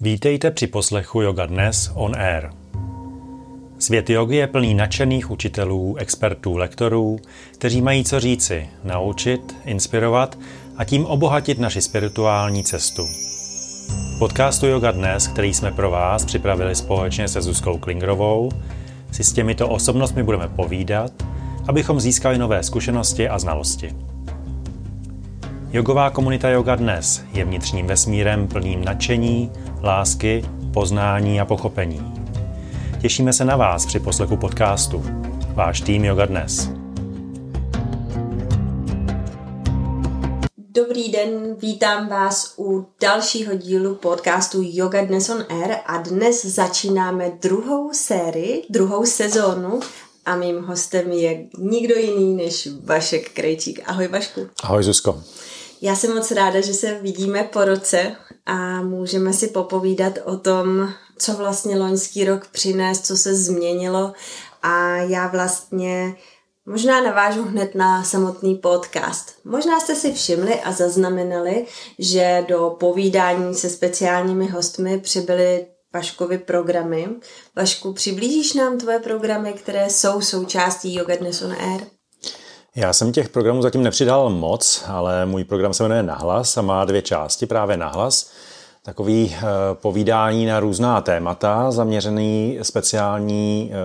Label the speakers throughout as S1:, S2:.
S1: Vítejte při poslechu Yoga Dnes on Air. Svět jogy je plný nadšených učitelů, expertů, lektorů, kteří mají co říci, naučit, inspirovat a tím obohatit naši spirituální cestu. V podcastu Yoga Dnes, který jsme pro vás připravili společně se Zuzkou Klingrovou, si s těmito osobnostmi budeme povídat, abychom získali nové zkušenosti a znalosti. Jogová komunita Yoga Dnes je vnitřním vesmírem plným nadšení, lásky, poznání a pochopení. Těšíme se na vás při poslechu podcastu. Váš tým Yoga Dnes.
S2: Dobrý den, vítám vás u dalšího dílu podcastu Yoga Dnes on Air a dnes začínáme druhou sérii, druhou sezónu a mým hostem je nikdo jiný než Vašek Krejčík. Ahoj Vašku.
S1: Ahoj Zuzko.
S2: Já jsem moc ráda, že se vidíme po roce a můžeme si popovídat o tom, co vlastně loňský rok přinést, co se změnilo a já vlastně možná navážu hned na samotný podcast. Možná jste si všimli a zaznamenali, že do povídání se speciálními hostmi přibyly Vaškovi programy. Vašku, přiblížíš nám tvoje programy, které jsou součástí Yoga Dnes on Air?
S1: Já jsem těch programů zatím nepřidal moc, ale můj program se jmenuje Nahlas a má dvě části, právě Nahlas. Takový e, povídání na různá témata, zaměřený speciální e,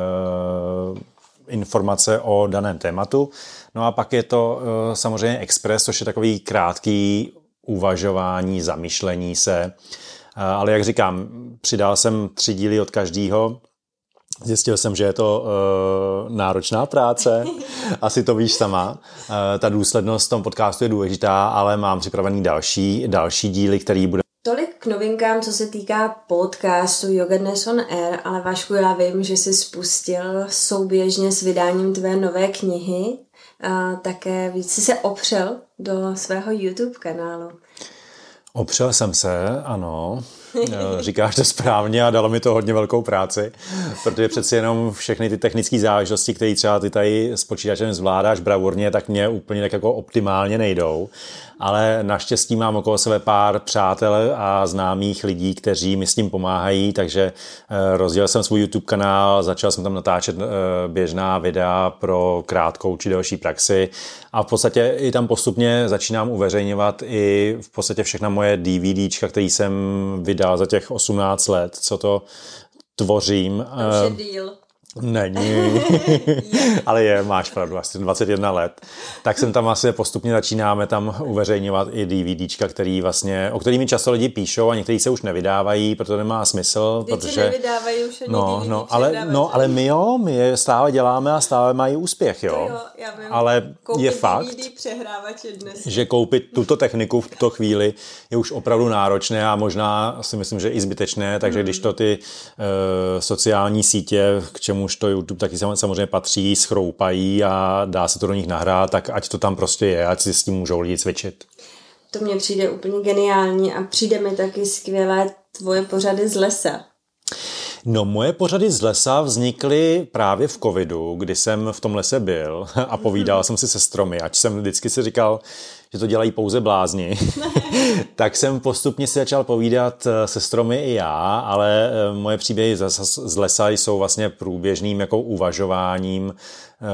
S1: informace o daném tématu. No a pak je to e, samozřejmě Express, což je takový krátký uvažování, zamyšlení se. Ale jak říkám, přidal jsem tři díly od každého, Zjistil jsem, že je to uh, náročná práce, asi to víš sama. Uh, ta důslednost v tom podcastu je důležitá, ale mám připravený další, další díly, který bude
S2: Tolik k novinkám, co se týká podcastu Yoga Dnes on Air, ale Vašku, já vím, že jsi spustil souběžně s vydáním tvé nové knihy. A také víc si se opřel do svého YouTube kanálu.
S1: Opřel jsem se, ano. Eh, říkáš to správně a dalo mi to hodně velkou práci, protože přeci jenom všechny ty technické záležitosti, které třeba ty tady s počítačem zvládáš bravurně, tak mě úplně tak jako optimálně nejdou. Ale naštěstí mám okolo sebe pár přátel a známých lidí, kteří mi s tím pomáhají, takže eh, rozdělil jsem svůj YouTube kanál, začal jsem tam natáčet eh, běžná videa pro krátkou či delší praxi a v podstatě i tam postupně začínám uveřejňovat i v podstatě všechna moje DVDčka, který jsem vydal vydal za těch 18 let, co to tvořím.
S2: To už je díl.
S1: Není, ale je, máš pravdu, asi 21 let. Tak jsem tam vlastně postupně začínáme tam uveřejňovat i DVDčka, který vlastně, o kterými často lidi píšou a někteří se už nevydávají, protože nemá smysl.
S2: Vždyť
S1: protože,
S2: nevydávají už ani
S1: no,
S2: DVD
S1: no, ale, no, ale my jo, my je stále děláme a stále mají úspěch, jo.
S2: Jo já vím.
S1: Ale je fakt, že koupit tuto techniku v tuto chvíli je už opravdu náročné a možná si myslím, že i zbytečné, takže hmm. když to ty uh, sociální sítě, k čemu čemuž to YouTube taky samozřejmě patří, schroupají a dá se to do nich nahrát, tak ať to tam prostě je, ať si s tím můžou lidi cvičit.
S2: To mně přijde úplně geniální a přijde mi taky skvělé tvoje pořady z lesa.
S1: No moje pořady z lesa vznikly právě v covidu, kdy jsem v tom lese byl a povídal jsem si se stromy, ať jsem vždycky si říkal, že to dělají pouze blázni, tak jsem postupně si začal povídat eh, se stromy i já, ale eh, moje příběhy z lesa jsou vlastně průběžným jako uvažováním eh,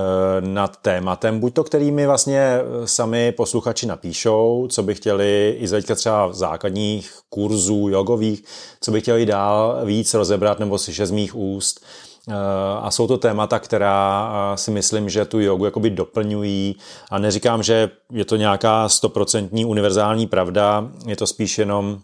S1: nad tématem, buď to, kterými vlastně sami posluchači napíšou, co by chtěli i z třeba základních kurzů jogových, co by chtěli dál víc rozebrat nebo slyšet z mých úst, a jsou to témata, která eh, si myslím, že tu jogu jakoby doplňují a neříkám, že je to nějaká stoprocentní univerzální pravda, je to spíš jenom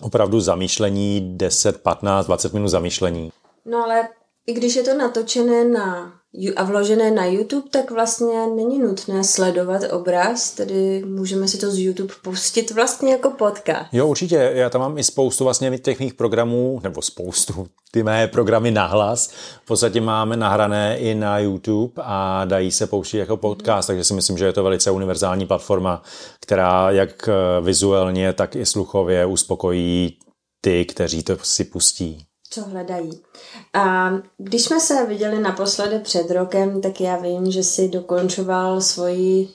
S1: opravdu zamýšlení, 10, 15, 20 minut zamýšlení.
S2: No ale i když je to natočené na a vložené na YouTube, tak vlastně není nutné sledovat obraz, tedy můžeme si to z YouTube pustit vlastně jako podcast.
S1: Jo, určitě. Já tam mám i spoustu vlastně těch mých programů, nebo spoustu, ty mé programy nahlas. V podstatě máme nahrané i na YouTube a dají se pouštět jako podcast, takže si myslím, že je to velice univerzální platforma, která jak vizuálně, tak i sluchově uspokojí ty, kteří to si pustí
S2: co hledají. A když jsme se viděli naposledy před rokem, tak já vím, že si dokončoval svoji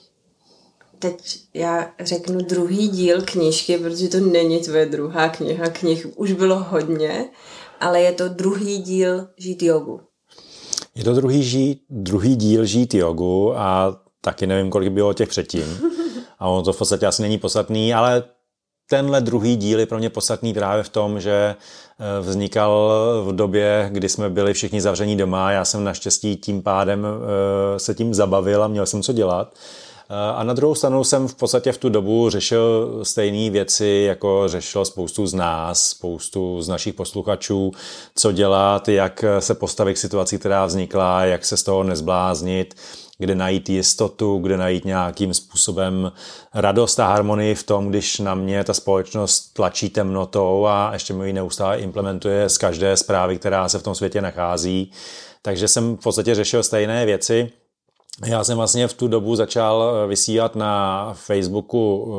S2: teď já řeknu druhý díl knížky, protože to není tvoje druhá kniha, knih už bylo hodně, ale je to druhý díl Žít jogu.
S1: Je to druhý, žít, druhý díl Žít jogu a taky nevím, kolik bylo těch předtím. A ono to v podstatě asi není podstatný, ale tenhle druhý díl je pro mě podstatný právě v tom, že eh, vznikal v době, kdy jsme byli všichni zavření doma. Já jsem naštěstí tím pádem eh, se tím zabavil a měl jsem co dělat. Eh, a na druhou stranu jsem v podstatě v tu dobu řešil stejné věci, jako řešil spoustu z nás, spoustu z našich posluchačů, co dělat, jak se postavit k situaci, která vznikla, jak se z toho nezbláznit, kde najít jistotu, kde najít nějakým způsobem radost a harmonii v tom, když na mě ta společnost tlačí temnotou a ještě mi ji neustále implementuje z každé zprávy, která se v tom světě nachází. Takže jsem v podstatě řešil stejné věci. Já jsem vlastně v tu dobu začal eh, vysílat na Facebooku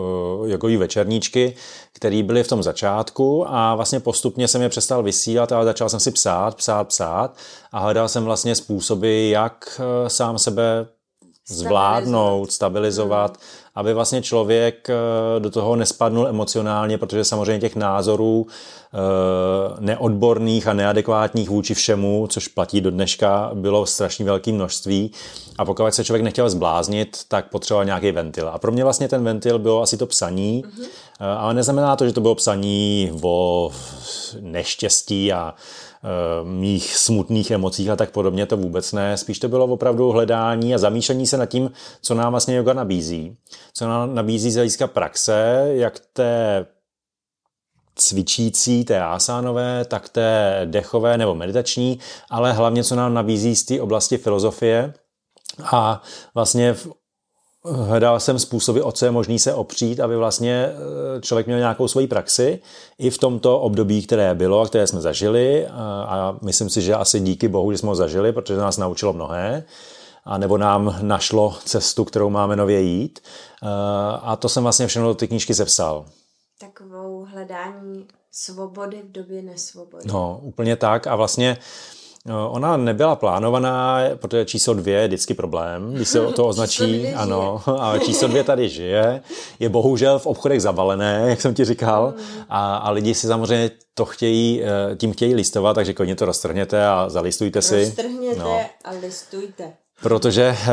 S1: jogový večerníčky, které byly v tom začátku a vlastně postupně jsem je přestal vysílat a začal jsem si psát, psát, psát a hledal jsem vlastně způsoby, jak eh, sám sebe zvládnout, stabilizovat, aby vlastně člověk do toho nespadnul emocionálně, protože samozřejmě těch názorů neodborných a neadekvátních vůči všemu, což platí do dneška, bylo strašně velké množství a pokud se člověk nechtěl zbláznit, tak potřeboval nějaký ventil. A pro mě vlastně ten ventil bylo asi to psaní, mm-hmm. ale neznamená to, že to bylo psaní o neštěstí a mých smutných emocích a tak podobně, to vůbec ne. Spíš to bylo opravdu hledání a zamýšlení se nad tím, co nám vlastně yoga nabízí. Co nám nabízí z hlediska praxe, jak té cvičící, té asánové, tak té dechové nebo meditační, ale hlavně co nám nabízí z té oblasti filozofie, a vlastně hledal jsem způsoby, o co je možný se opřít, aby vlastně e, člověk měl nějakou svoji praxi i v tomto období, které bylo a které jsme zažili a myslím si, že asi díky bohu, že jsme ho zažili, protože nás naučilo mnohé a nebo nám našlo cestu, kterou máme nově jít e, a to jsem vlastně všechno do ty knížky zepsal.
S2: Takovou hledání svobody v době nesvobody.
S1: No, úplně tak a vlastně uh, ona nebyla plánovaná, protože číslo dvě je vždycky problém, když se to označí, ano, ale číslo dvě tady žije, je bohužel v obchodech zavalené, jak jsem ti říkal, a, a lidi si samozřejmě to chtějí, eh, tím chtějí listovat, takže klidně to roztrhněte a zalistujte si.
S2: Roztrhněte no. a listujte
S1: protože eh,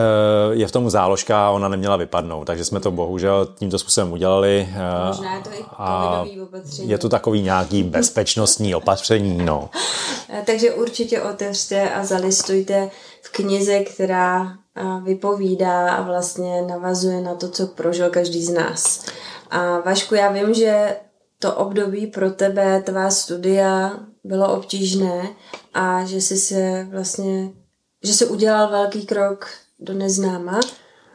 S1: je v tom záložka a ona neměla vypadnout, takže jsme to bohužel tímto způsobem udělali.
S2: Eh, Možná je to i a opatření.
S1: Je to takový nějaký bezpečnostní opatření, no.
S2: Eh, takže určitě otevřte a zalistujte v knize, která vypovídá a vlastně navazuje na to, co prožil každý z nás. A Vašku, já vím, že to období pro tebe, tvá studia bylo obtížné a že jsi se vlastně že se udělal velký krok do neznáma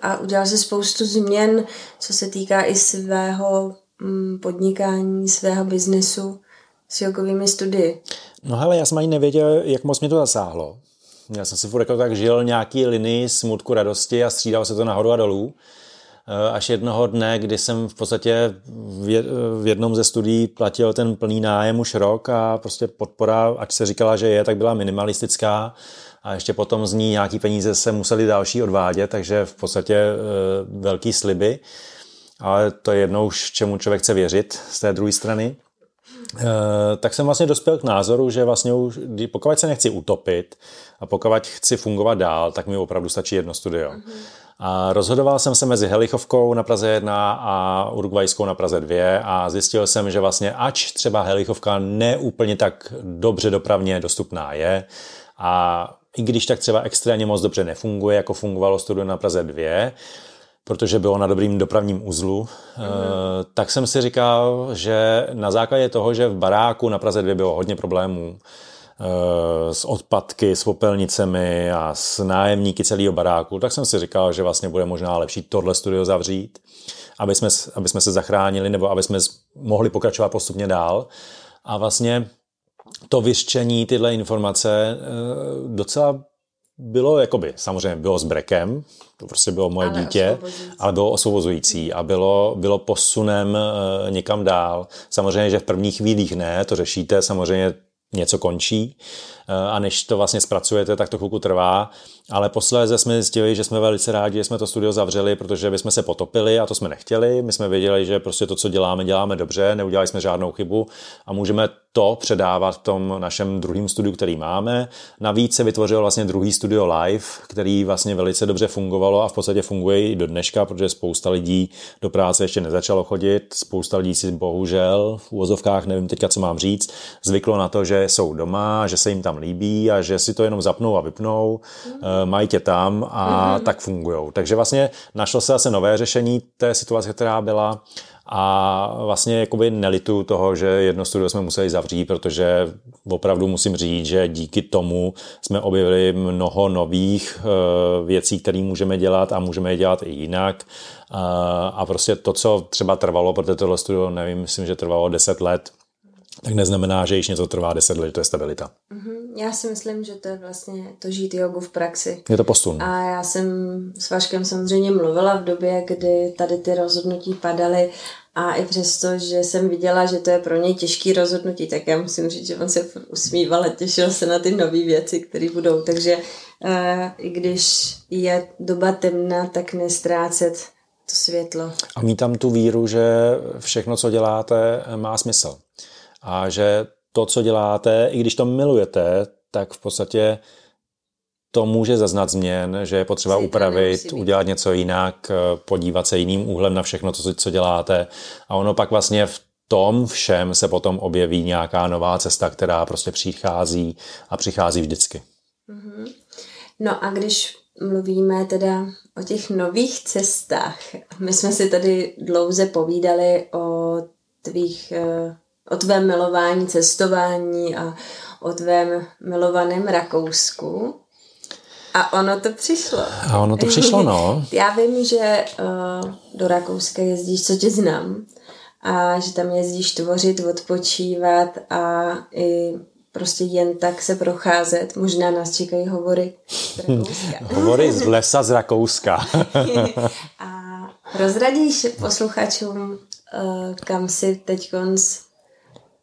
S2: a udělal se spoustu změn, co se týká i svého mm, podnikání, svého biznesu s jogovými studii.
S1: No hele, já jsem ani nevěděl, jak moc mě to zasáhlo. Já jsem si furt jako tak žil nějaký linii smutku, radosti a střídal se to nahoru a dolů. Eh, až jednoho dne, kdy jsem v podstatě v jednom ze studií platil ten plný nájem už rok a prostě podpora, ať se říkala, že je, tak byla minimalistická a ještě potom z ní nějaký peníze se museli další odvádět, takže v podstatě e, velký sliby. Ale to je jednou už, čemu člověk chce věřit z té druhé strany. E, tak jsem vlastně dospěl k názoru, že vlastně už, pokud se nechci utopit a pokud chci fungovat dál, tak mi opravdu stačí jedno studio. Mm-hmm. A rozhodoval jsem se mezi Helichovkou na Praze 1 a Uruguajskou na Praze 2 a zjistil jsem, že vlastně ač třeba Helichovka neúplně tak dobře dopravně dostupná je a i když tak třeba extrémně moc dobře nefunguje, jako fungovalo studio na Praze 2, protože bylo na dobrým dopravním uzlu, mm. tak jsem si říkal, že na základě toho, že v baráku na Praze 2 bylo hodně problémů eh, s odpadky, s popelnicemi a s nájemníky celého baráku, tak jsem si říkal, že vlastně bude možná lepší tohle studio zavřít, aby jsme, aby jsme se zachránili nebo aby jsme mohli pokračovat postupně dál. A vlastně to vyřčení, tyhle informace eh, docela bylo, jakoby, samozřejmě bylo s brekem, to prostě bylo moje ale dítě, ale bylo osvobozující a bylo, bylo posunem uh, někam dál. Samozřejmě, že v prvních chvílích ne, to řešíte, samozřejmě něco končí a než to vlastně zpracujete, tak to chvilku trvá, ale posléze jsme zjistili, že jsme velice rádi, že jsme to studio zavřeli, protože bychom se potopili a to jsme nechtěli. My jsme věděli, že prostě to, co děláme, děláme dobře, neudělali jsme žádnou chybu a můžeme to předávat v tom našem druhém studiu, který máme. Navíc se vytvořil vlastně druhý studio live, který vlastně velice dobře fungovalo a v podstatě funguje i do dneška, protože spousta lidí do práce ještě nezačalo chodit. Spousta lidí si bohužel v úvozovkách, nevím teďka, co mám říct, zvyklo na to, že jsou doma, že se jim tam líbí a že si to jenom zapnou a vypnou, mm. mají tě tam a mm. tak fungují. Takže vlastně našlo se zase nové řešení té situace, která byla a vlastně jakoby nelitu toho, že jedno studio jsme museli zavřít, protože opravdu musím říct, že díky tomu jsme objevili mnoho nových eh, věcí, které můžeme dělat a můžeme je dělat i jinak. A prostě to, co třeba trvalo, protože tohle studio, nevím, myslím, že trvalo 10 let, tak neznamená, že již něco trvá 10 let, to je stabilita.
S2: Mm-hmm. Já si myslím, že to je vlastně to žít jogu v praxi.
S1: Je to posun.
S2: A já jsem s Vaškem samozřejmě mluvila v době, kdy tady ty rozhodnutí padaly a i přesto, že jsem viděla, že to je pro něj těžký rozhodnutí, tak já musím říct, že on se usmíval a těšil se na ty nové věci, které budou. Takže uh, i když je doba temná, tak nestrácet to světlo.
S1: A mít tam tu víru, že všechno, co děláte, má smysl a že to, co děláte, i když to milujete, tak v podstatě to může zaznat změn, že je potřeba Cíta upravit, udělat něco jinak, podívat se jiným úhlem na všechno, co, co děláte. A ono pak vlastně v tom všem se potom objeví nějaká nová cesta, která prostě přichází a přichází vždycky.
S2: Mm-hmm. No a když mluvíme teda o těch nových cestách, my jsme si tady dlouze povídali o tvých eh, o tvém milování cestování a o tvém milovaném Rakousku. A ono to přišlo.
S1: A ono to přišlo, no.
S2: Já vím, že uh, do Rakouska jezdíš, co tě znám, a že tam jezdíš tvořit, odpočívat a i prostě jen tak se procházet. Možná nás čekají hovory z Rakouska.
S1: hovory z lesa z Rakouska.
S2: a rozradíš posluchačům, uh, kam si teď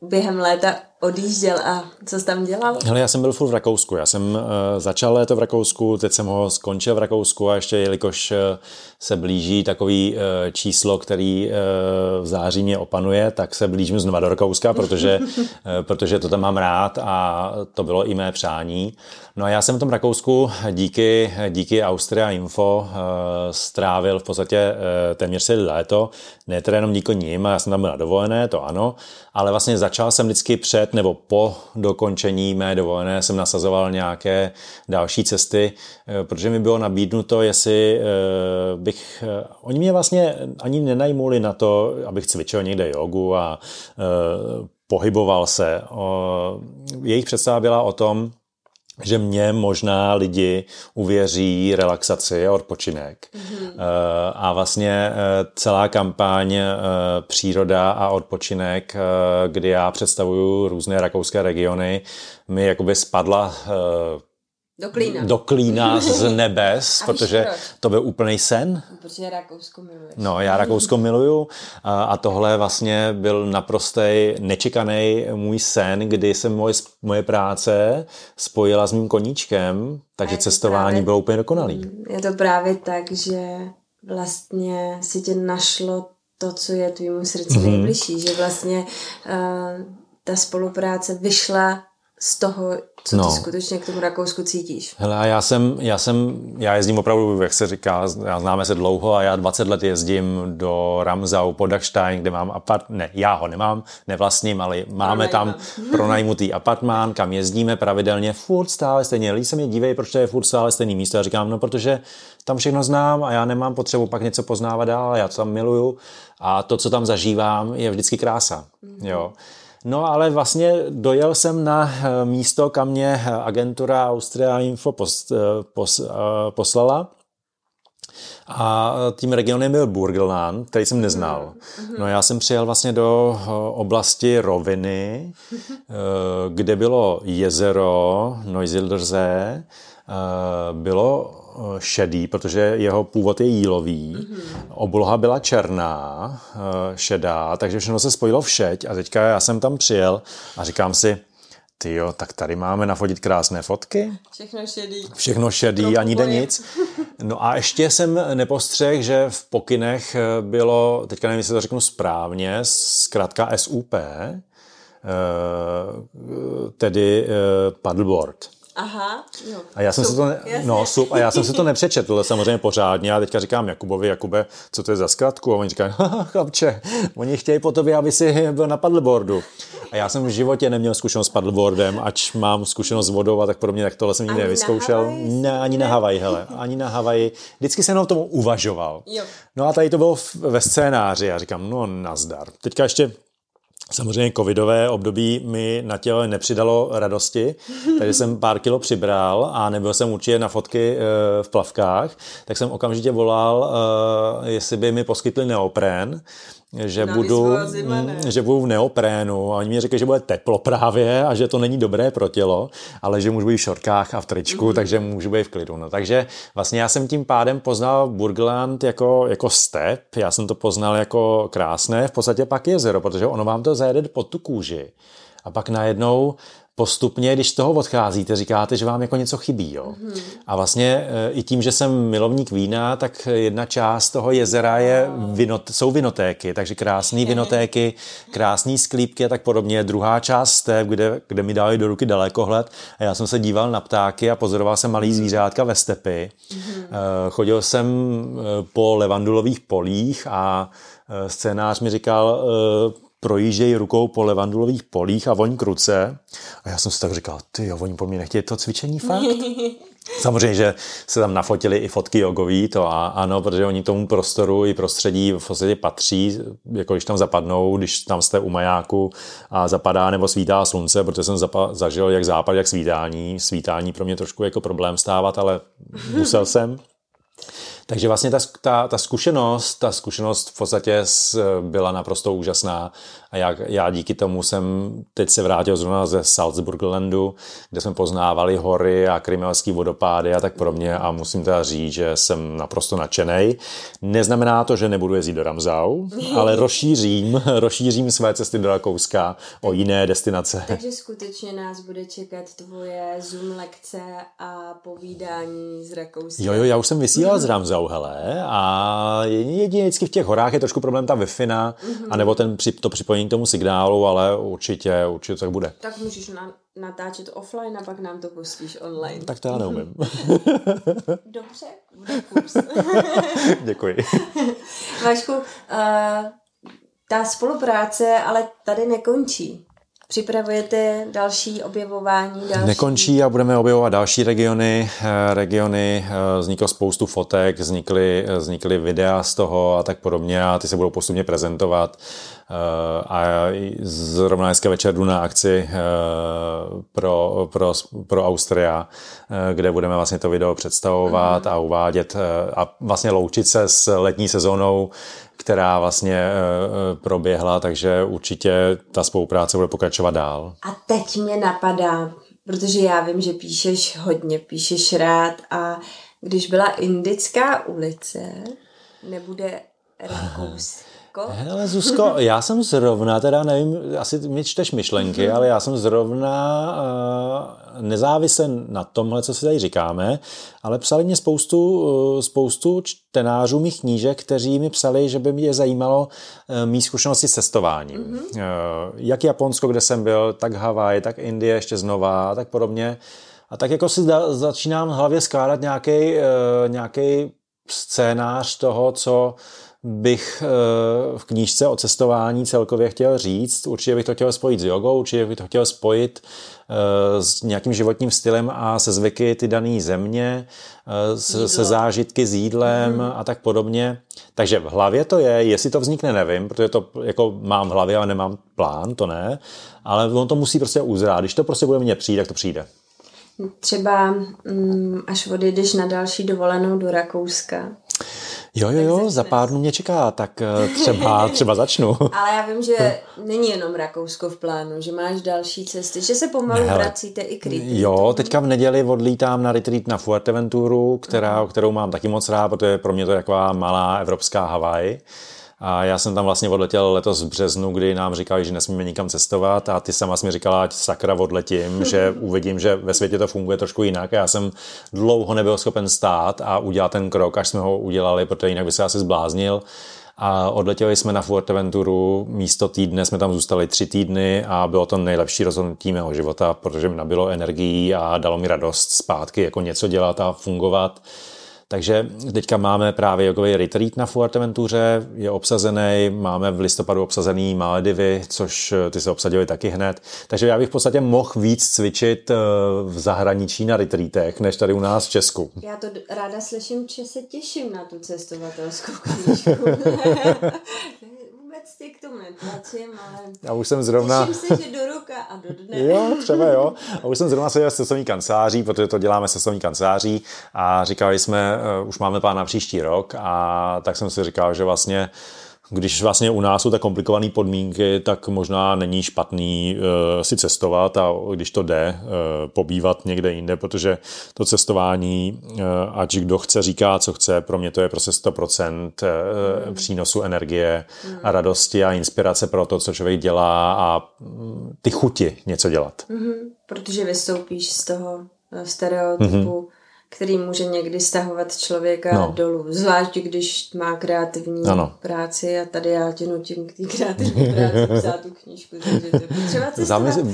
S2: během léta odjížděl a co jsi tam dělal?
S1: Hele, já jsem byl furt v Rakousku. Já jsem uh, začal léto v Rakousku, teď jsem ho skončil v Rakousku a ještě jelikož uh, se blíží takový uh, číslo, který uh, v září mě opanuje, tak se blížím znova do Rakouska, protože, uh, protože to tam mám rád a to bylo i mé přání. No a já jsem v tom Rakousku díky, díky Austria Info uh, strávil v podstatě uh, téměř celé léto. Ne teda jenom díky ním, já jsem tam byl na dovolené, to ano, ale vlastně začal jsem vždycky před nebo po dokončení mé dovolené jsem nasazoval nějaké další cesty, uh, protože mi bylo nabídnuto, jestli uh, bych... Uh, oni mě vlastně ani nenajmuli na to, abych cvičil někde jogu a pohyboval se. Jejich představa byla o tom, že mě možná lidi uvěří relaxaci a odpočinek. Mm-hmm. A vlastně eh, celá kampaň eh, příroda a odpočinek, kdy já představuju různé rakouské regiony, mi jakoby spadla
S2: do klína.
S1: Do klína z nebes, protože proč? to byl úplný sen.
S2: Protože Rakousko miluješ.
S1: No, já Rakousko miluju a, a tohle vlastně byl naprostý nečekaný můj sen, kdy se moje, moje práce spojila s mým koníčkem, takže cestování právě, bylo úplně dokonalý. Mm,
S2: je to právě tak, že vlastně si tě našlo to, co je tvýmu srdci mm-hmm. nejbližší, že vlastně uh, ta spolupráce vyšla z toho, co no. ty skutečně k tomu Rakousku cítíš?
S1: Hele, já jsem, já jsem, já jezdím opravdu, jak se říká, já známe se dlouho a já 20 let jezdím do Ramzau pod Dachstein, kde mám apart, ne, já ho nemám, nevlastním, ale máme tam pronajmutý apartmán, kam jezdíme pravidelně, furt stále stejně. Lidi se mě dívej, proč to je furt stále stejný místo. Já říkám, no protože tam všechno znám a já nemám potřebu pak něco poznávat dál, já to tam miluju a to, co tam zažívám, je vždycky krása. Mm-hmm. Jo. No ale vlastně dojel jsem na eh, místo, kam mě agentura Austria Info pos, eh, pos, eh, poslala. A tím regionem byl Burgenland, který jsem neznal. No já jsem přijel vlastně do oblasti roviny, kde bylo jezero Neusildersee, bylo šedý, protože jeho původ je jílový. Mm-hmm. Obloha byla černá, šedá, takže všechno se spojilo v šeť a teďka já jsem tam přijel a říkám si, ty jo, tak tady máme nafotit krásné fotky.
S2: Všechno šedý.
S1: Všechno šedý a nikde nic. No a ještě jsem nepostřeh, že v pokynech bylo, teďka nevím, jestli to řeknu správně, zkrátka SUP, eh, tedy eh, paddleboard.
S2: Aha, jo.
S1: A já jsem
S2: Sup,
S1: si to, ne,
S2: jasně.
S1: no, sup, a já jsem si to nepřečetl samozřejmě pořádně. A teďka říkám Jakubovi, Jakube, co to je za zkratku? A oni říkají, "Haha, chlapče, oni chtějí po tobě, aby si byl na paddleboardu. A já jsem v životě neměl zkušenost s paddleboardem, ač mám zkušenost s vodou a tak podobně, tak tohle jsem nikdy nevyzkoušel. Ne, ani na Havaji, hele, ani na Havaji. Vždycky jsem o tom uvažoval.
S2: Jo.
S1: No a tady to bylo ve scénáři. Já říkám, no nazdar. Teďka ještě Samozřejmě covidové období mi na těle nepřidalo radosti, takže jsem pár kilo přibral a nebyl jsem určitě na fotky eh, v plavkách, tak jsem okamžitě volal, eh, jestli by mi poskytli neoprén, že
S2: Na
S1: budu, mm, že budu v neoprénu a oni mi řekli, že bude teplo právě a že to není dobré pro tělo, ale že můžu být v šortkách a v tričku,
S2: Mhm.
S1: mm. takže můžu být v klidu. No, takže vlastně já jsem tím pádem poznal Burgenland jako, jako step, já jsem to poznal jako krásné, v podstatě pak jezero, protože ono vám to zajede pod tu kůži. A pak najednou postupně, když z toho odcházíte, říkáte, že vám jako něco chybí. Jo? Mm-hmm. A vlastně e, i tím, že jsem milovník vína, tak jedna část toho jezera je vinot, jsou vinotéky, takže krásné vinotéky, krásné sklípky a tak podobně. Druhá část step, kde, kde mi dali do ruky dalekohled a já jsem se díval na ptáky a pozoroval jsem malý zvířátka ve stepy. Mm-hmm. Chodil jsem e, po levandulových polích a e, scénář mi říkal, e, projíždějí rukou po levandulových polích a voní kruce. A já jsem si tak říkal, ty jo, oni po mně nechtějí to cvičení fakt? Samozřejmě, že se tam nafotili i fotky jogový, to a, ano, protože oni tomu prostoru i prostředí v podstatě patří, jako když tam zapadnou, když tam jste u majáku a zapadá nebo svítá slunce, protože jsem zapa- zažil jak západ, jak svítání. Svítání pro mě trošku jako problém stávat, ale musel jsem. Takže vlastně ta, ta, ta zkušenost, ta zkušenost v podstatě byla naprosto úžasná a já, já díky tomu jsem teď se vrátil zrovna ze Salzburglandu, kde jsme poznávali hory a krymelský vodopády a tak podobně a musím teda říct, že jsem naprosto nadšenej. Neznamená to, že nebudu jezdit do Ramzau, ale rozšířím, rozšířím své cesty do Rakouska o jiné destinace.
S2: Takže skutečně nás bude čekat tvoje Zoom lekce a povídání z Rakouska.
S1: Jo, jo, já už jsem vysílal z Ramzau, hele, a jedině vždycky v těch horách je trošku problém ta wi mm-hmm. anebo ten, při- to připojení k tomu signálu, ale určitě, určitě to tak bude.
S2: Tak můžeš na, natáčet offline a pak nám to pustíš online.
S1: Tak to já neumím.
S2: Dobře, bude kurz.
S1: Děkuji.
S2: Vašku, uh, ta spolupráce ale tady nekončí. Připravujete další objevování, další...
S1: Nekončí a budeme objevovat další regiony. Eh, Regiony, eh, vzniklo spoustu fotek, vznikly, vznikly videa z toho a tak podobně a ty se budou postupně prezentovat. Eh, A zrovna dneska večer jdu na akci eh, pro, pro, pro Austria, eh, kde budeme vlastně to video představovat a uvádět a vlastně loučit se s letní sezónou, která vlastně proběhla, takže určitě ta spolupráce bude pokračovat dál.
S2: A teď mě napadá, protože já vím, že píšeš hodně, píšeš rád a když byla Indická ulice, nebude Rakousko?
S1: Hele, Zuzko, já jsem zrovna, teda nevím, asi mi čteš myšlenky, ale já jsem zrovna uh, nezávisle na tomhle, co si tady říkáme, ale psali mě spoustu, uh, spoustu čtenářů mých knížek, kteří mi psali, že by mě zajímalo uh, mý zkušenosti s cestováním. Mm-hmm. Uh, jak Japonsko, kde jsem byl, tak Havaj, tak Indie ještě znova a tak podobně. A tak jako si da, začínám v hlavě skládat nějaký uh, nějaký scénář toho, co bych eh, v knížce o cestování celkově chtěl říct. Určitě bych to chtěl spojit s jogou, určitě bych to chtěl spojit eh, s nějakým životním stylem a se zvyky ty dané země, eh, se, se zážitky s jídlem mm. a tak podobně. Takže v hlavě to je, jestli to vznikne, nevím, protože to jako mám v hlavě, ale nemám plán, to ne, ale on to musí prostě uzrát. Když to prostě bude mně přijít, tak to přijde.
S2: Třeba mm, až odjedeš na další dovolenou do Rakouska.
S1: Jo, jo, jo, za pár dnů mě čeká, tak eh, třeba, třeba začnu.
S2: Ale já vím, že není jenom Rakousko v plánu, že máš další cesty, že se pomalu
S1: Ne, hele.
S2: vracíte i k retreatu.
S1: Jo, teďka v neděli odlítám na retreat na Fuerteventuru, která, kterou mám taky moc rád, protože pro mě to je taková malá evropská Havaj. A já jsem tam vlastně odletěl letos v březnu, kdy nám říkali, že nesmíme nikam cestovat a ty sama mi říkala, ať sakra odletím, že uvidím, že ve světě to funguje trošku jinak. A já jsem dlouho nebyl schopen stát a udělat ten krok, až jsme ho udělali, protože jinak by se asi zbláznil. A odletěli jsme na Fuerteventuru, místo týdne jsme tam zůstali tři týdny a bylo to nejlepší rozhodnutí mého života, protože mi nabilo energií a dalo mi radost zpátky jako něco dělat a fungovat. Takže teďka máme právě jogový retreat na Fuerteventuře, je obsazený, máme v listopadu obsazený Maledivy, což eh, ty se obsadili taky hned. Takže já bych v podstatě mohl víc cvičit eh, v zahraničí na retreatech, než tady u nás v Česku.
S2: Já to ráda slyším, že se těším na tu cestovatelskou knížku. vůbec tě k tomu netlačím, ale
S1: já už jsem zrovna...
S2: těším se, že do ruka a do dne.
S1: jo, třeba jo. A už jsem zrovna seděl s cestovní kanceláří, protože to děláme s cestovní kanceláří a říkali jsme, uh, už máme plán na příští rok a tak jsem si říkal, že vlastně když vlastně u nás jsou tak komplikované podmínky, tak možná není špatný uh, si cestovat a když to jde, uh, pobývat někde jinde, protože to cestování, uh, ať kdo chce, říká, co chce, pro mě to je prostě 100% uh, mm. přínosu energie mm. a radosti a inspirace pro to, co člověk dělá a mm, ty chuti něco dělat.
S2: Mm-hmm. Protože vystoupíš z toho stereotypu mm-hmm který může někdy stahovat člověka no. dolů. Zvlášť, když má kreativní ano. práci a tady já tě nutím k té kreativní práci psát tu knížku. Takže to potřeba Zamysl...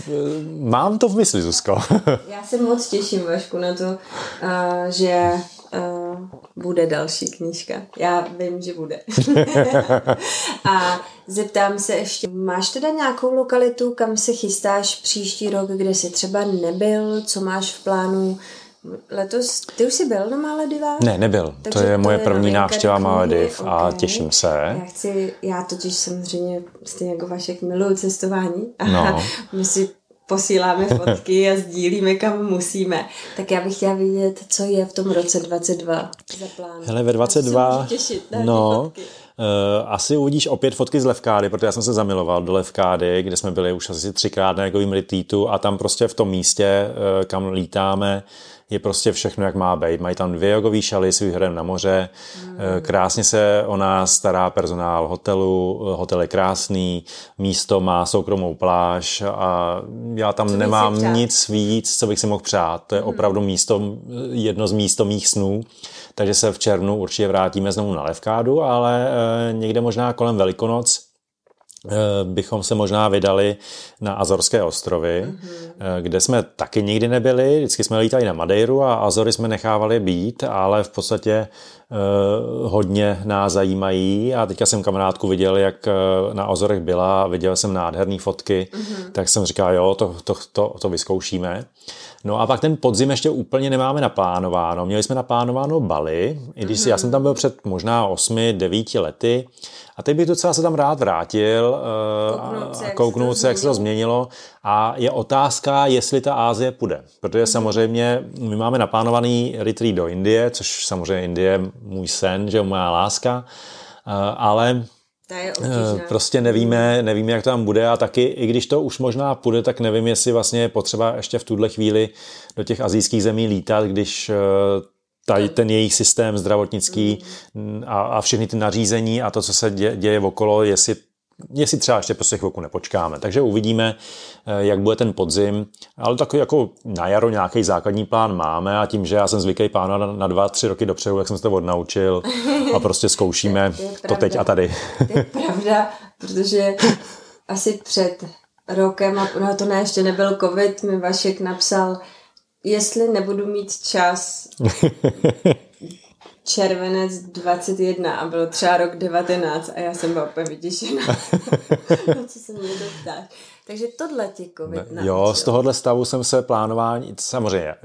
S1: Mám to v mysli, Zuzko.
S2: já se moc těším, Vašku, na to, uh, že uh, bude další knížka. Já vím, že bude. a zeptám se ještě, máš teda nějakou lokalitu, kam se chystáš příští rok, kde jsi třeba nebyl, co máš v plánu Letos, ty už jsi byl na Maledivách?
S1: Ne, nebyl. Takže to je moje to je první návštěva Malediv okay. a těším se.
S2: Já chci, já totiž samozřejmě stejně jako Vašek miluju cestování a no. my si posíláme fotky a sdílíme, kam musíme. Tak já bych chtěla vidět, co je v tom roce 22 za plán.
S1: Hele, ve 22...
S2: těšit
S1: na no, fotky. Uh, asi uvidíš opět fotky z Levkády, protože já jsem se zamiloval do Levkády, kde jsme byli už asi třikrát na nějakovým retreatu a tam prostě v tom místě, uh, kam lítáme, je prostě všechno, jak má být. Mají tam dvě jogové šaly s výhledem na moře, mm. krásně se o nás stará personál hotelu, hotel je krásný, místo má soukromou pláž a já tam co nemám nic víc, co bych si mohl přát. To je mm. opravdu místo, jedno z místo mých snů, takže se v červnu určitě vrátíme znovu na Levkádu, ale eh, někde možná kolem Velikonoc bychom se možná vydali na Azorské ostrovy, mm-hmm. kde jsme taky nikdy nebyli. Vždycky jsme lítali na Madeiru a Azory jsme nechávali být, ale v podstatě uh, hodně nás zajímají. A teďka jsem kamarádku viděl, jak na Azorech byla, viděl jsem nádherné fotky, mm-hmm. tak jsem říkal, jo, to, to, to, to vyzkoušíme. No a pak ten podzim ještě úplně nemáme naplánováno. Měli jsme naplánováno Bali, i když mm-hmm. já jsem tam byl před možná 8-9 lety, a teď bych docela se tam rád vrátil kouknout se, a kouknout se, jak se to změnilo. A je otázka, jestli ta Ázie půjde. Protože mm-hmm. samozřejmě my máme naplánovaný retreat do Indie, což samozřejmě Indie je můj sen, že je moja láska. Ale
S2: ta je
S1: Prostě nevíme, nevíme, jak to tam bude a taky, i když to už možná půjde, tak nevím, jestli vlastně je potřeba ještě v tuhle chvíli do těch azijských zemí lítat, když tady ten jejich systém zdravotnický mm. a, a všechny ty nařízení a to, co se děje, děje okolo, jestli jestli třeba ještě prostě chvilku nepočkáme. Takže uvidíme, eh, jak bude ten podzim, ale takový jako na jaro nějaký základní plán máme a tím, že já jsem zvyklý pán na, na dva, tři roky dopředu, jak jsem se to odnaučil a prostě zkoušíme to, to teď a tady.
S2: To je pravda, protože asi před rokem, a no to ne, ještě nebyl covid, mi Vašek napsal, jestli nebudu mít čas červenec 21 a bylo třeba rok 19 a já jsem byla úplně vyděšená. co se mě to ptáš. Takže tohle ti covid
S1: ne, Jo, z tohohle stavu jsem se plánování, samozřejmě,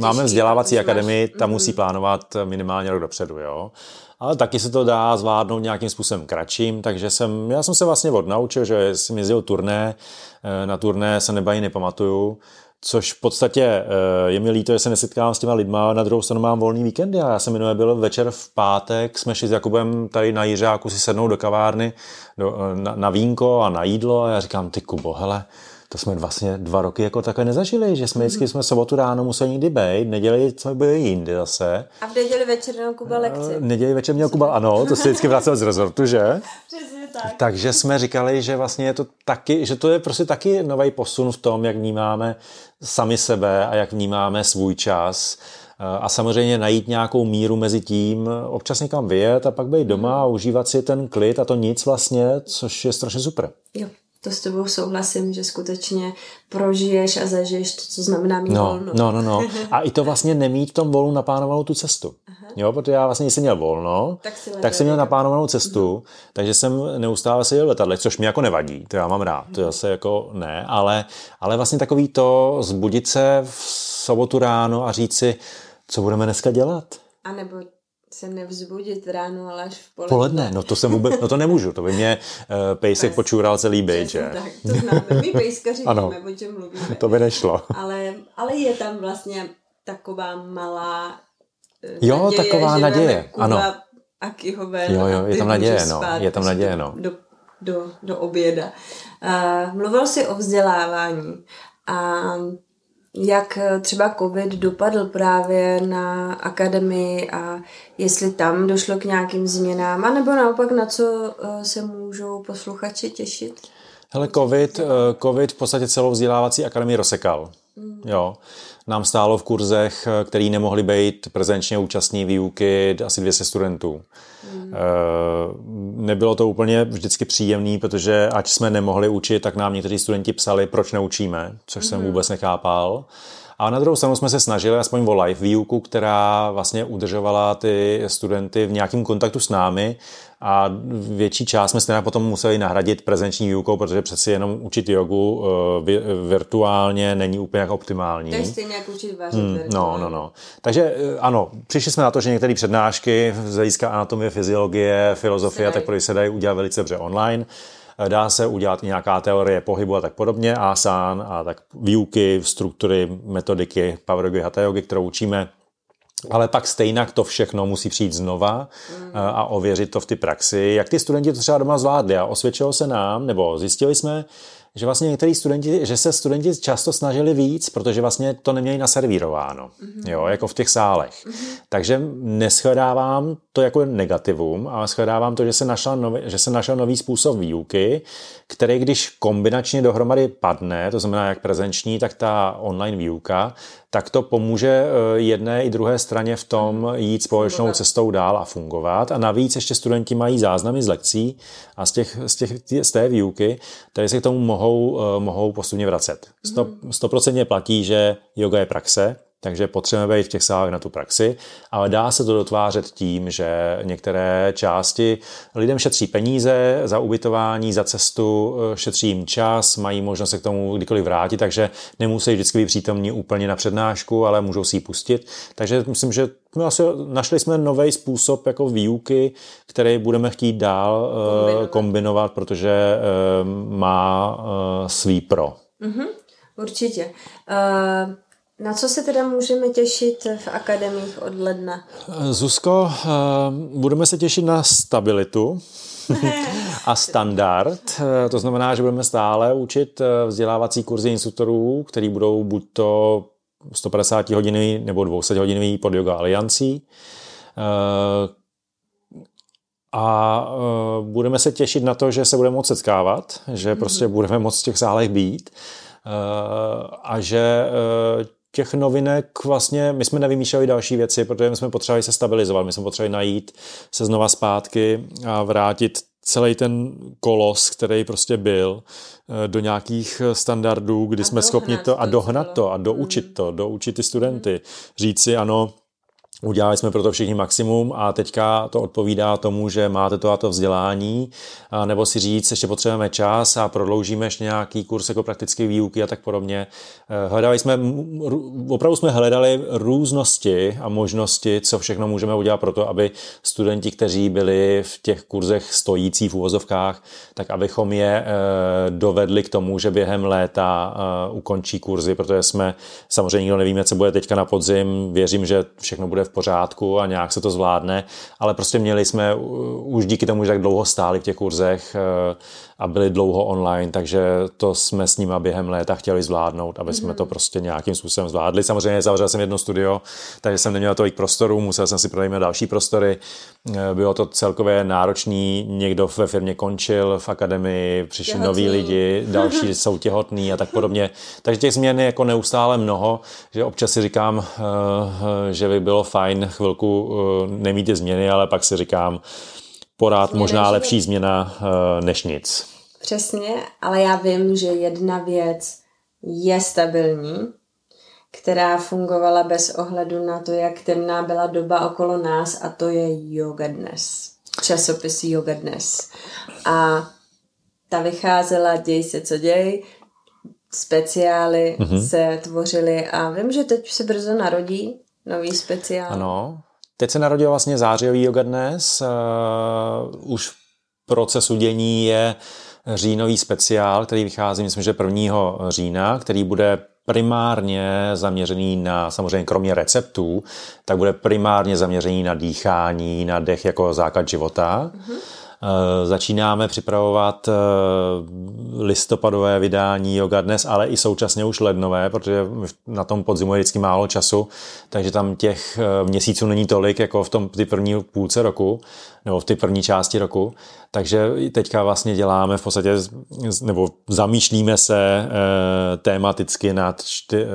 S1: máme vzdělávací akademii, tam mm-hmm. musí plánovat minimálně rok dopředu, jo. Ale taky se to dá zvládnout nějakým způsobem kratším, takže jsem, já jsem se vlastně odnaučil, že jsem jezdil turné, eh, na turné se nebají nepamatuju, Což v podstatě eh, je mi líto, že se nesetkávám s těma lidma, na druhou stranu mám volný víkendy a já jsem minulé byl večer v pátek, jsme šli s Jakubem tady na Jiřáku si sednout do kavárny do, na, na vínko a na jídlo a já říkám, ty Kubo, hele, to jsme vlastně dva roky jako takhle nezažili, že jsme vždycky jsme sobotu ráno museli někdy být, neděli jsme byli jindy zase.
S2: A v neděli večer měl Kuba lekci.
S1: Neděli večer měl Kuba, ano, to se vždycky vracel z rezortu, že?
S2: Přesně tak.
S1: Takže jsme říkali, že vlastně je to taky, že to je prostě taky nový posun v tom, jak vnímáme sami sebe a jak vnímáme svůj čas. A samozřejmě najít nějakou míru mezi tím, občas někam vyjet a pak být doma a užívat si ten klid a to nic vlastně, což je strašně super.
S2: Jo, to s tebou souhlasím, že skutečně prožiješ a zažiješ to, co znamená mít
S1: No,
S2: volno.
S1: no, no, no. A i to vlastně nemít v tom volnu naplánovanou tu cestu. Jo, protože já vlastně, jsem měl volno,
S2: Tak si
S1: tak jsem měl
S2: letěl.
S1: naplánovanou cestu, takže jsem neustále seděl v letadlech, což mi jako nevadí, to já mám rád, to zase jako ne, ale, ale vlastně takový to zbudit se v sobotu ráno a říct si, co budeme dneska dělat.
S2: A nebo se nevzbudit ráno, ale až v poledne.
S1: Poledne, no to jsem vůbec, no to nemůžu, to by mě uh, pejsek počůral celý že?
S2: Tak, to známe. My pejskaři
S1: Ano.
S2: víme, o čem mluvíme.
S1: To by nešlo.
S2: Ale, ale je tam vlastně taková malá eh,
S1: Jo,
S2: naděje,
S1: taková
S2: že
S1: naděje,
S2: Kuba
S1: ano.
S2: A Kyhoven
S1: Jo, jo, je tam naděje, no,
S2: spát
S1: je tam
S2: prostě
S1: naděje,
S2: do,
S1: no.
S2: Do, do, do oběda. Uh, mluvil jsi o vzdělávání a jak eh, třeba covid dopadl právě na akademii a jestli tam došlo k nějakým změnám, anebo naopak na co eh, se můžou posluchači těšit?
S1: Hele, COVID, eh, COVID v podstatě celou vzdělávací akademii rozsekal. Jo. Nám stálo v kurzech, eh, který nemohli být prezenčně účastní výuky, asi 200 studentů. Eh, Nebylo to úplně vždycky příjemný, protože ať jsme nemohli učit, tak nám někteří studenti psali, proč neučíme, což jsem vůbec nechápal. A na druhou stranu jsme se snažili aspoň o live výuku, která vlastně udržovala ty studenty v nějakém kontaktu s námi a větší část jsme stejně potom museli nahradit prezenční výukou, protože přeci jenom učit jogu eh, vi- virtuálně není úplně jak optimální.
S2: To je stejně jako učit vařit.
S1: Hmm, no, no, no. Takže eh, ano, přišli jsme na to, že některé přednášky z hlediska anatomie, fyziologie, filozofie a tak podobně se dají udělat velice dobře online. Eh, Dá se udělat i nějaká teorie pohybu a tak podobně, asán a tak výuky, struktury, metodiky, power yogi, hatha yogi, kterou učíme ale pak stejně to všechno musí přijít znova mm. a ověřit to v ty praxi. Jak ty studenti to třeba doma zvládli a osvědčilo se nám, nebo zjistili jsme, že vlastně některý studenti, že se studenti často snažili víc, protože vlastně to neměli naservírováno, mm-hmm. jo, jako v těch sálech. Mm-hmm. Takže neschledávám to jako negativum, ale shledávám to, že se, našla nový, že se našel nový způsob výuky, který když kombinačně dohromady padne, to znamená jak prezenční, tak ta online výuka, tak to pomůže eh, jedné i druhé straně v tom jít společnou
S2: Fungovat.
S1: cestou dál a fungovat. A navíc ještě studenti mají záznamy z lekcí a z, těch, z, těch, z té výuky, které se k tomu mohou, eh, mohou postupně vracet. Sto- Stoprocentně platí, že yoga je praxe, takže potřebujeme být v těch sálech na tu praxi, ale dá se to dotvářet tím, že některé části lidem šetří peníze za ubytování, za cestu, eh, šetří jim čas, mají možnost se k tomu kdykoliv vrátit, takže nemusí vždycky být přítomní úplně na přednášku, ale můžou si ji pustit. Takže myslím, že my asi našli jsme nový způsob jako výuky, který budeme chtít dál eh,
S2: Kombinovat.
S1: kombinovat, protože eh, má svý pro.
S2: Určitě. Uh, na co se teda můžeme těšit v akademiích od ledna?
S1: Zuzko, eh, budeme se těšit na stabilitu a standard. Eh, To znamená, že budeme stále učit eh, vzdělávací kurzy instruktorů, který budou buď to 150 hodinový nebo 200 hodinový pod yoga aliancí. A budeme se těšit na to, že se budeme moct setkávat, že prostě budeme moct v těch sálech být a že těch novinek vlastně, my jsme nevymýšleli další věci, protože my jsme potřebovali se stabilizovat, my jsme potřebovali najít se znova zpátky a vrátit celý ten kolos, který prostě byl, eh, do nějakých standardů, kdy
S2: A
S1: jsme schopni to a dohnat to a doučit to, doučit ty studenty. Říct si, ano, Udělali jsme pro to všichni maximum a teďka to odpovídá tomu, že máte to a to vzdělání, a nebo si říct, ještě potřebujeme čas a prodloužíme ještě nějaký kurz jako praktické výuky a tak podobně. Eh, Hledali jsme, opravdu jsme hledali různosti a možnosti, co všechno můžeme udělat pro to, aby studenti, kteří byli v těch kurzech stojící v úvozovkách, tak abychom je eh, dovedli k tomu, že během léta eh, ukončí kurzy, protože jsme samozřejmě nikdo nevíme, co bude teďka na podzim. Věřím, že všechno bude v v pořádku a nějak se to zvládne, ale prostě měli jsme už díky tomu, že tak dlouho stáli v těch kurzech eh, a byli dlouho online, takže to jsme s nimi během léta chtěli zvládnout, aby jsme to prostě nějakým způsobem zvládli. Samozřejmě zavřel jsem jedno studio, takže jsem neměl tolik prostoru, musel jsem si pronajmout další prostory. Eh, bylo to celkově náročný, někdo ve firmě končil, v akademii přišli Těhotný. noví lidi, další jsou těhotní a tak podobně. Takže těch změn je jako neustále mnoho, že občas si říkám, eh, že by bylo fajn chvilku nemít ty změny, ale pak si říkám, porád možná lepší změna než nic.
S2: Přesně, ale já vím, že jedna věc je stabilní, která fungovala bez ohledu na to, jak temná byla doba okolo nás a to je Yoga Dnes. Časopis Yoga Dnes. A ta vycházela Děj se, co děj, speciály mm-hmm. se tvořily a vím, že teď se brzo narodí nový speciál.
S1: Ano, Teď se narodil vlastně zářijový yoga dnes. Uh, už v procesu dění je říjnový speciál, který vychází, myslím, že 1. října, který bude primárně zaměřený na, samozřejmě kromě receptů, tak bude primárně zaměřený na dýchání, na dech jako základ života. Mm-hmm. Eh, začínáme připravovat eh, listopadové vydání Yoga Dnes, ale i současně už lednové, protože na tom podzimu je vždycky málo času, takže tam těch eh, měsíců není tolik, jako v tom ty první půlce roku, nebo v ty první části roku. Takže teďka vlastně děláme v podstatě, nebo zamýšlíme se tematicky nad čty,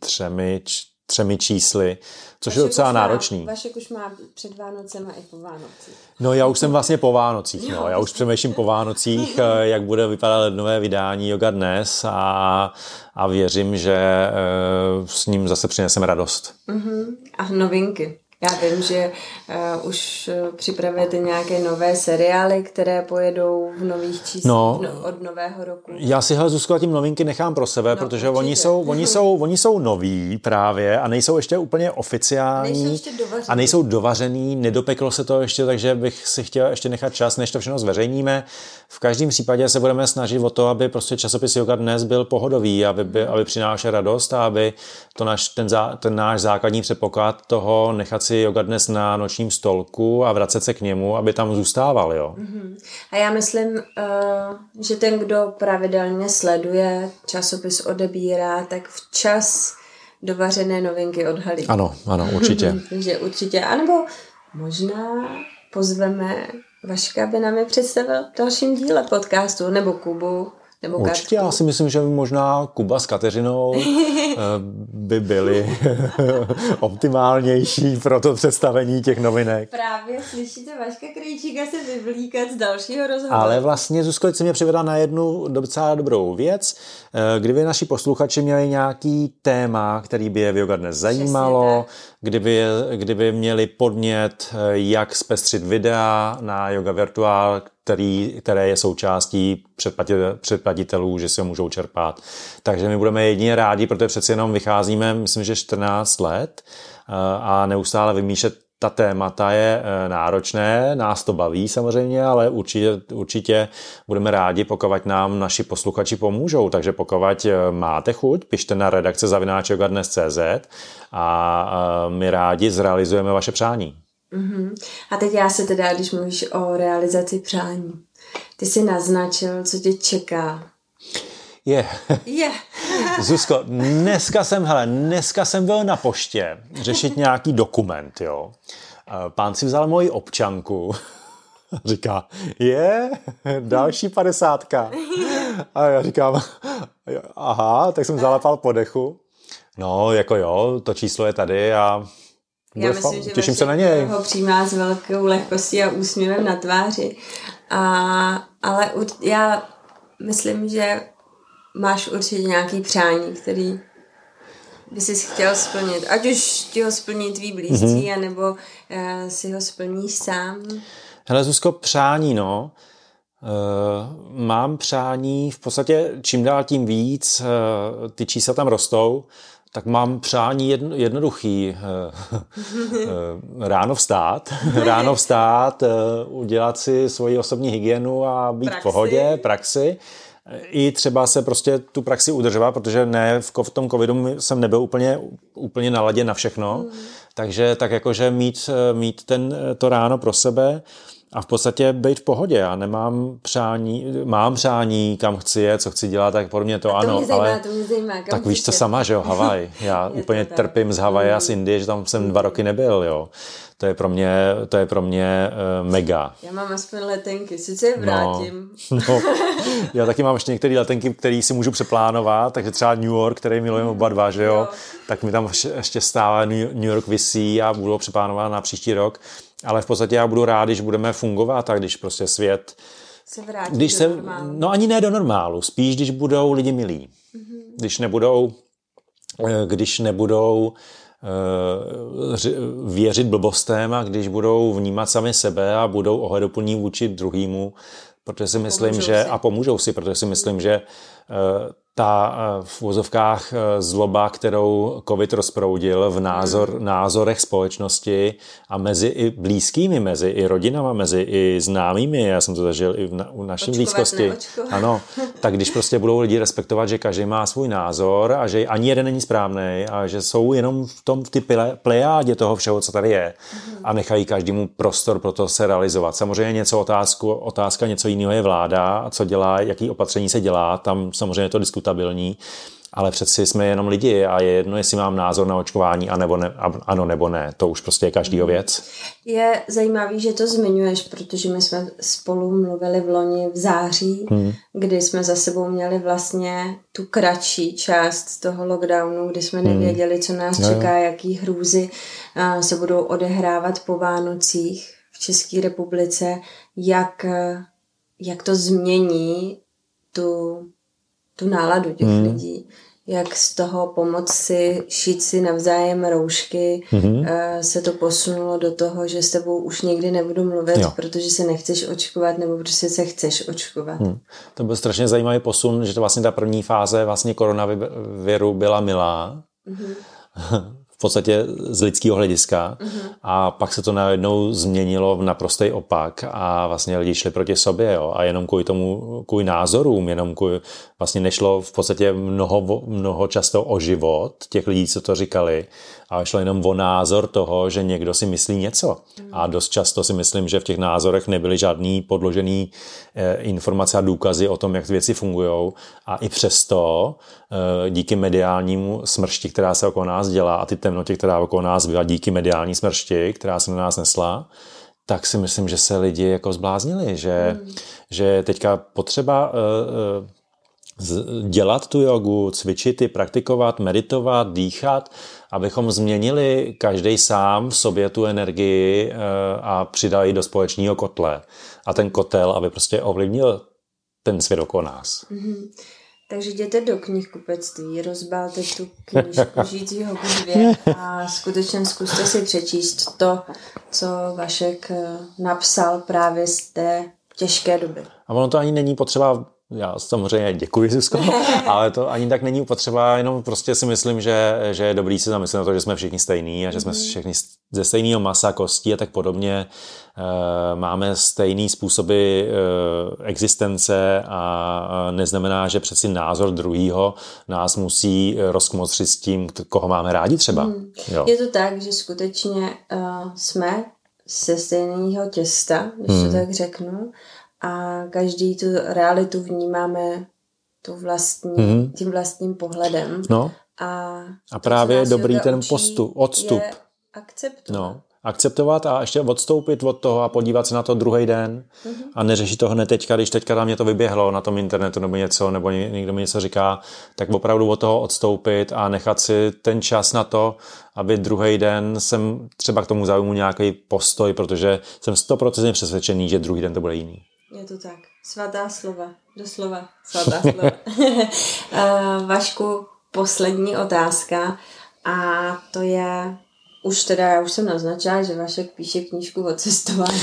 S1: třemi, třemi čísly, což Vašek je docela náročný.
S2: Vašek už má před Vánocem a i po Vánocích.
S1: No já už jsem vlastně po Vánocích, no. Já už přemýšlím po Vánocích, eh, jak bude vypadat nové vydání Yoga Dnes a, a věřím, že eh, s ním zase přineseme radost.
S2: Uh-huh. A novinky. Já vím, že uh, už připravujete nějaké nové seriály, které pojedou v nových číslech no, no, od nového roku.
S1: Já si hele Zuzko tím novinky nechám pro sebe, no, protože oni jsou, oni, jsou, oni jsou noví právě a nejsou ještě úplně oficiální nejsou ještě a nejsou dovařený, nedopeklo se to ještě, takže bych si chtěl ještě nechat čas, než to všechno zveřejníme. V každém případě se budeme snažit o to, aby prostě časopis Yoga dnes byl pohodový, aby, by, aby přinášel radost a aby to naš, ten, zá, ten náš základní předpoklad toho nechat si si yoga dnes na nočním stolku a vracet se k němu, aby tam zůstával, jo.
S2: Mm-hmm. A já myslím, uh, že ten, kdo pravidelně sleduje, časopis odebírá, tak včas dovařené novinky odhalí.
S1: Ano, ano, určitě.
S2: Takže určitě, anebo možná pozveme Vaška, aby nám je představil v dalším díle podcastu, nebo Kubu, nebo
S1: Určitě, já si myslím, že možná Kuba s Kateřinou eh, by byli optimálnější pro to představení těch novinek.
S2: Právě slyšíte Vaška Krejčíka se vyvlíkat z dalšího rozhovoru.
S1: Ale vlastně Zuzko, se mě přivedla na jednu docela dobrou věc. Eh, kdyby naši posluchači měli nějaký téma, který by je v Yoga dnes zajímalo, kdyby, kdyby měli podnět, eh, jak zpestřit videa na Yoga Virtual, který, které je součástí předplatitelů, že si ho můžou čerpat. Takže my budeme jedině rádi, protože přeci jenom vycházíme, myslím, že 14 let eh, a neustále vymýšlet ta témata je eh, náročné, nás to baví samozřejmě, ale určitě, určitě budeme rádi, pokud nám naši posluchači pomůžou. Takže pokud eh, máte chuť, pište na redakce zavináčogadnes.cz a my rádi zrealizujeme vaše přání.
S2: Uh-huh. A teď já se teda, když mluvíš o realizaci přání, ty jsi naznačil, co tě čeká.
S1: Je.
S2: Je.
S1: Zuzko, dneska jsem, hele, dneska jsem byl na poště řešit nějaký dokument, jo. Pán si vzal moji občanku. Říká, je, další padesátka. A já říkám, aha, tak jsem zalepal podechu. No, jako jo, to číslo je tady a
S2: já myslím, že Těším se na něj. ho přijímá s velkou lehkostí a úsměvem na tváři. A, ale já myslím, že máš určitě nějaký přání, který by si chtěl splnit. Ať už ti ho splní tvý blízcí, mm-hmm. anebo uh, si ho splníš sám.
S1: Hele, Zuzko, přání, no. Uh, mám přání, v podstatě čím dál tím víc, uh, ty čísla tam rostou, tak mám přání jedno, jednoduchý. Eh, eh, ráno vstát, ráno vstát, eh, udělat si svoji osobní hygienu a být praxi. v pohodě, praxi i třeba se prostě tu praxi udržovat, protože ne, v, tom covidu jsem nebyl úplně, úplně naladě na všechno, mm. takže tak jakože mít, mít ten, to ráno pro sebe, a v podstatě být v pohodě. Já nemám přání, mám přání, kam chci je, co chci dělat, tak pro mě to,
S2: to
S1: ano,
S2: mě zajímá,
S1: ale
S2: to mě zajímá, kam
S1: tak víš to sama, že jo, Havaj. Já úplně
S2: tak.
S1: trpím z Havaje a z Indie, že tam jsem dva roky nebyl, jo. To je pro mě, to je pro mě uh, mega.
S2: Já mám aspoň letenky, sice je vrátím.
S1: No, no, já taky mám ještě některé letenky, které si můžu přeplánovat, takže třeba New York, který milujeme oba dva, že jo,
S2: Jo.
S1: tak mi tam ještě stále New York visí a budu přeplánovat na příští rok. Ale v podstatě já budu rád, když budeme fungovat a když prostě svět
S2: Se vrátím
S1: když
S2: do
S1: se,
S2: normálu.
S1: no ani ne do normálu, spíš když budou lidi milí.
S2: Mhm.
S1: Když nebudou, eh, když nebudou ři- věřit blbostem a když budou vnímat sami sebe a budou ohleduplní vůči druhýmu, protože si myslím,
S2: Pomůžou
S1: že
S2: si.
S1: a pomůžou si, protože si myslím, že eh, ta eh, v vozovkách zloba, kterou covid rozproudil v názor,
S2: Hmm.
S1: názorech společnosti a mezi i blízkými, mezi i rodinama, mezi i známými, já jsem to zažil i v na, u naší
S2: Očkovat,
S1: blízkosti.
S2: neočkovat.
S1: Ano, tak když prostě budou lidi respektovat, že každý má svůj názor a že ani jeden není správný a že jsou jenom v tom v ty plejádě toho všeho, co tady je a nechají každému prostor pro to se realizovat. Samozřejmě něco otázku, otázka něco jiného je vláda, a co dělá, jaký opatření se dělá, tam samozřejmě to diskutabilní, ale přeci jsme jenom lidi a je jedno, jestli mám názor na očkování, anebo ne, a- ano nebo ne. To už prostě je každýho věc.
S2: Je zajímavý, že to zmiňuješ, protože my jsme spolu mluvili v loni v září, hmm. kdy jsme za sebou měli vlastně tu kratší část toho lockdownu, kdy jsme nevěděli, co nás
S1: jo.
S2: čeká, jaký hrůzy a, se budou odehrávat po Vánocích v České republice, jak, eh, jak to změní tu, tu náladu těch hmm. lidí. Jak z toho pomoci šít si navzájem roušky
S1: Mhm.
S2: eh, se to posunulo do toho, že s tebou už nikdy nebudu mluvit,
S1: Jo.
S2: protože se nechceš očkovat nebo protože se chceš očkovat.
S1: Hmm. To byl strašně zajímavý posun, že to vlastně ta první fáze vlastně koronaviru byla milá. v podstatě z lidského hlediska a pak se to najednou změnilo v naprostý opak a vlastně lidi šli proti sobě jo? a jenom kvůli tomu, kvůli názorům, jenom kvůli, vlastně nešlo v podstatě mnoho, mnoho často o život těch lidí, co to říkali, ale šlo jenom o názor toho, že někdo si myslí něco. A dost často si myslím, že v těch názorech nebyly žádný podložený eh, informace a důkazy o tom, jak věci fungují. A i přesto eh, díky mediálnímu smršti, která se okolo nás dělá a ty temnotě, která okolo nás byla díky mediální smršti, která se na nás nesla, tak si myslím, že se lidi jako zbláznili, že, že je teďka potřeba z- dělat tu jogu, cvičit ji, praktikovat, meditovat, dýchat, abychom změnili každý sám v sobě tu energii eh, a přidali do společného kotle. A ten kotel, aby prostě ovlivnil ten svět okolo nás.
S2: Takže jděte do knihkupectví, rozbalte tu knížku jogu dvě a skutečně zkuste si přečíst to, co Vašek eh, napsal právě z té těžké doby.
S1: A ono to ani není potřeba, já samozřejmě děkuji, Zuzko, ale to ani tak není potřeba, jenom prostě si myslím, že, že je dobrý si zamyslet na to, že jsme všichni stejní a že jsme všichni ze stejného masa, kostí a tak podobně. E, máme stejný způsoby e, existence a neznamená, že přeci názor druhýho nás musí rozkmotřit s tím, koho máme rádi třeba. Jo.
S2: Je to tak, že skutečně uh, jsme ze stejného těsta, když
S1: Hmm.
S2: to tak řeknu, a každý tu realitu vnímáme tu vlastní,
S1: Mhm.
S2: tím vlastním pohledem.
S1: No,
S2: A,
S1: A právě je dobrý ten postup, odstup.
S2: Akceptovat.
S1: No, akceptovat a ještě odstoupit od toho a podívat se na to druhý den
S2: Mhm.
S1: a neřešit toho hned teďka, když teďka tam mě to vyběhlo na tom internetu nebo něco, nebo ně- někdo mi něco říká, tak opravdu od toho odstoupit a nechat si ten čas na to, aby druhý den jsem třeba k tomu zaujmu nějaký postoj, protože jsem 100% přesvědčený, že druhý den to bude jiný.
S2: Je to tak. Svatá slova. Doslova. Svatá slova. uh, Vašku, poslední otázka. A to je, už teda, já už jsem naznačila, že Vašek píše knížku o cestování.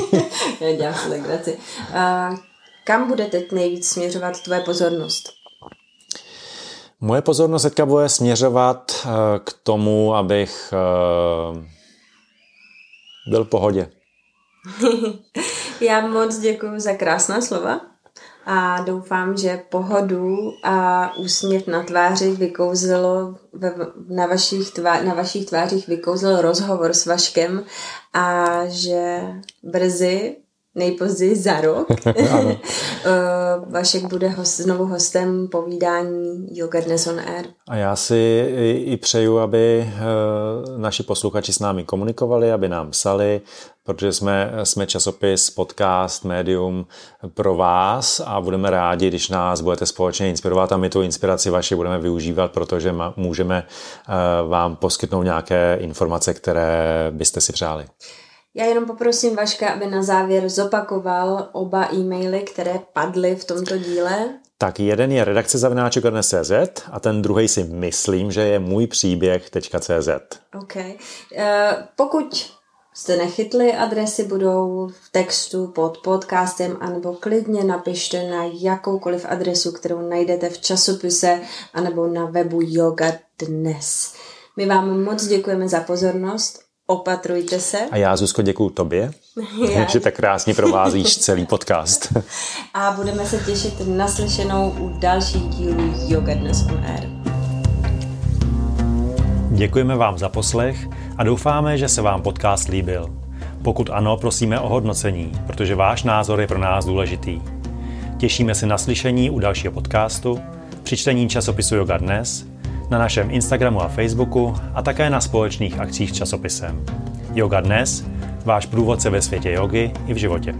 S2: já dělám legraci. Uh, kam bude teď nejvíc směřovat tvoje pozornost?
S1: Moje pozornost teďka bude směřovat eh, k tomu, abych eh, byl v pohodě.
S2: Já moc děkuji za krásná slova a doufám, že pohodu a úsměv na tváři vykouzelo na vašich, tvá, na vašich tvářích vykouzl rozhovor s Vaškem a že brzy nejpozději za rok. Eh, Vašek bude host, znovu hostem povídání Yoga Dnes on Air.
S1: A já si i přeju, aby eh, naši posluchači s námi komunikovali, aby nám psali, protože jsme, jsme časopis, podcast, médium pro vás a budeme rádi, když nás budete společně inspirovat a my tu inspiraci vaši budeme využívat, protože můžeme eh, vám poskytnout nějaké informace, které byste si přáli.
S2: Já jenom poprosím Vaška, aby na závěr zopakoval oba e-maily, které padly v tomto díle.
S1: Tak jeden je redakce zavináček.cz a ten druhý si myslím, že je můj příběh.cz.
S2: OK. Uh, pokud jste nechytli, adresy budou v textu pod podcastem, anebo klidně napište na jakoukoliv adresu, kterou najdete v časopise, anebo na webu Yoga Dnes. My vám moc děkujeme za pozornost Opatrujte se.
S1: A já, Zuzko, děkuju tobě, já. že tak krásně provázíš celý podcast.
S2: A budeme se těšit na slyšenou u dalších dílů Yoga Dnes on Air.
S1: Děkujeme vám za poslech a doufáme, že se vám podcast líbil. Pokud ano, prosíme o hodnocení, protože váš názor je pro nás důležitý. Těšíme se na slyšení u dalšího podcastu, při čtení časopisu Yoga Dnes na našem Instagramu a Facebooku a také na společných akcích s časopisem. Yoga Dnes, váš průvodce ve světě jogy i v životě.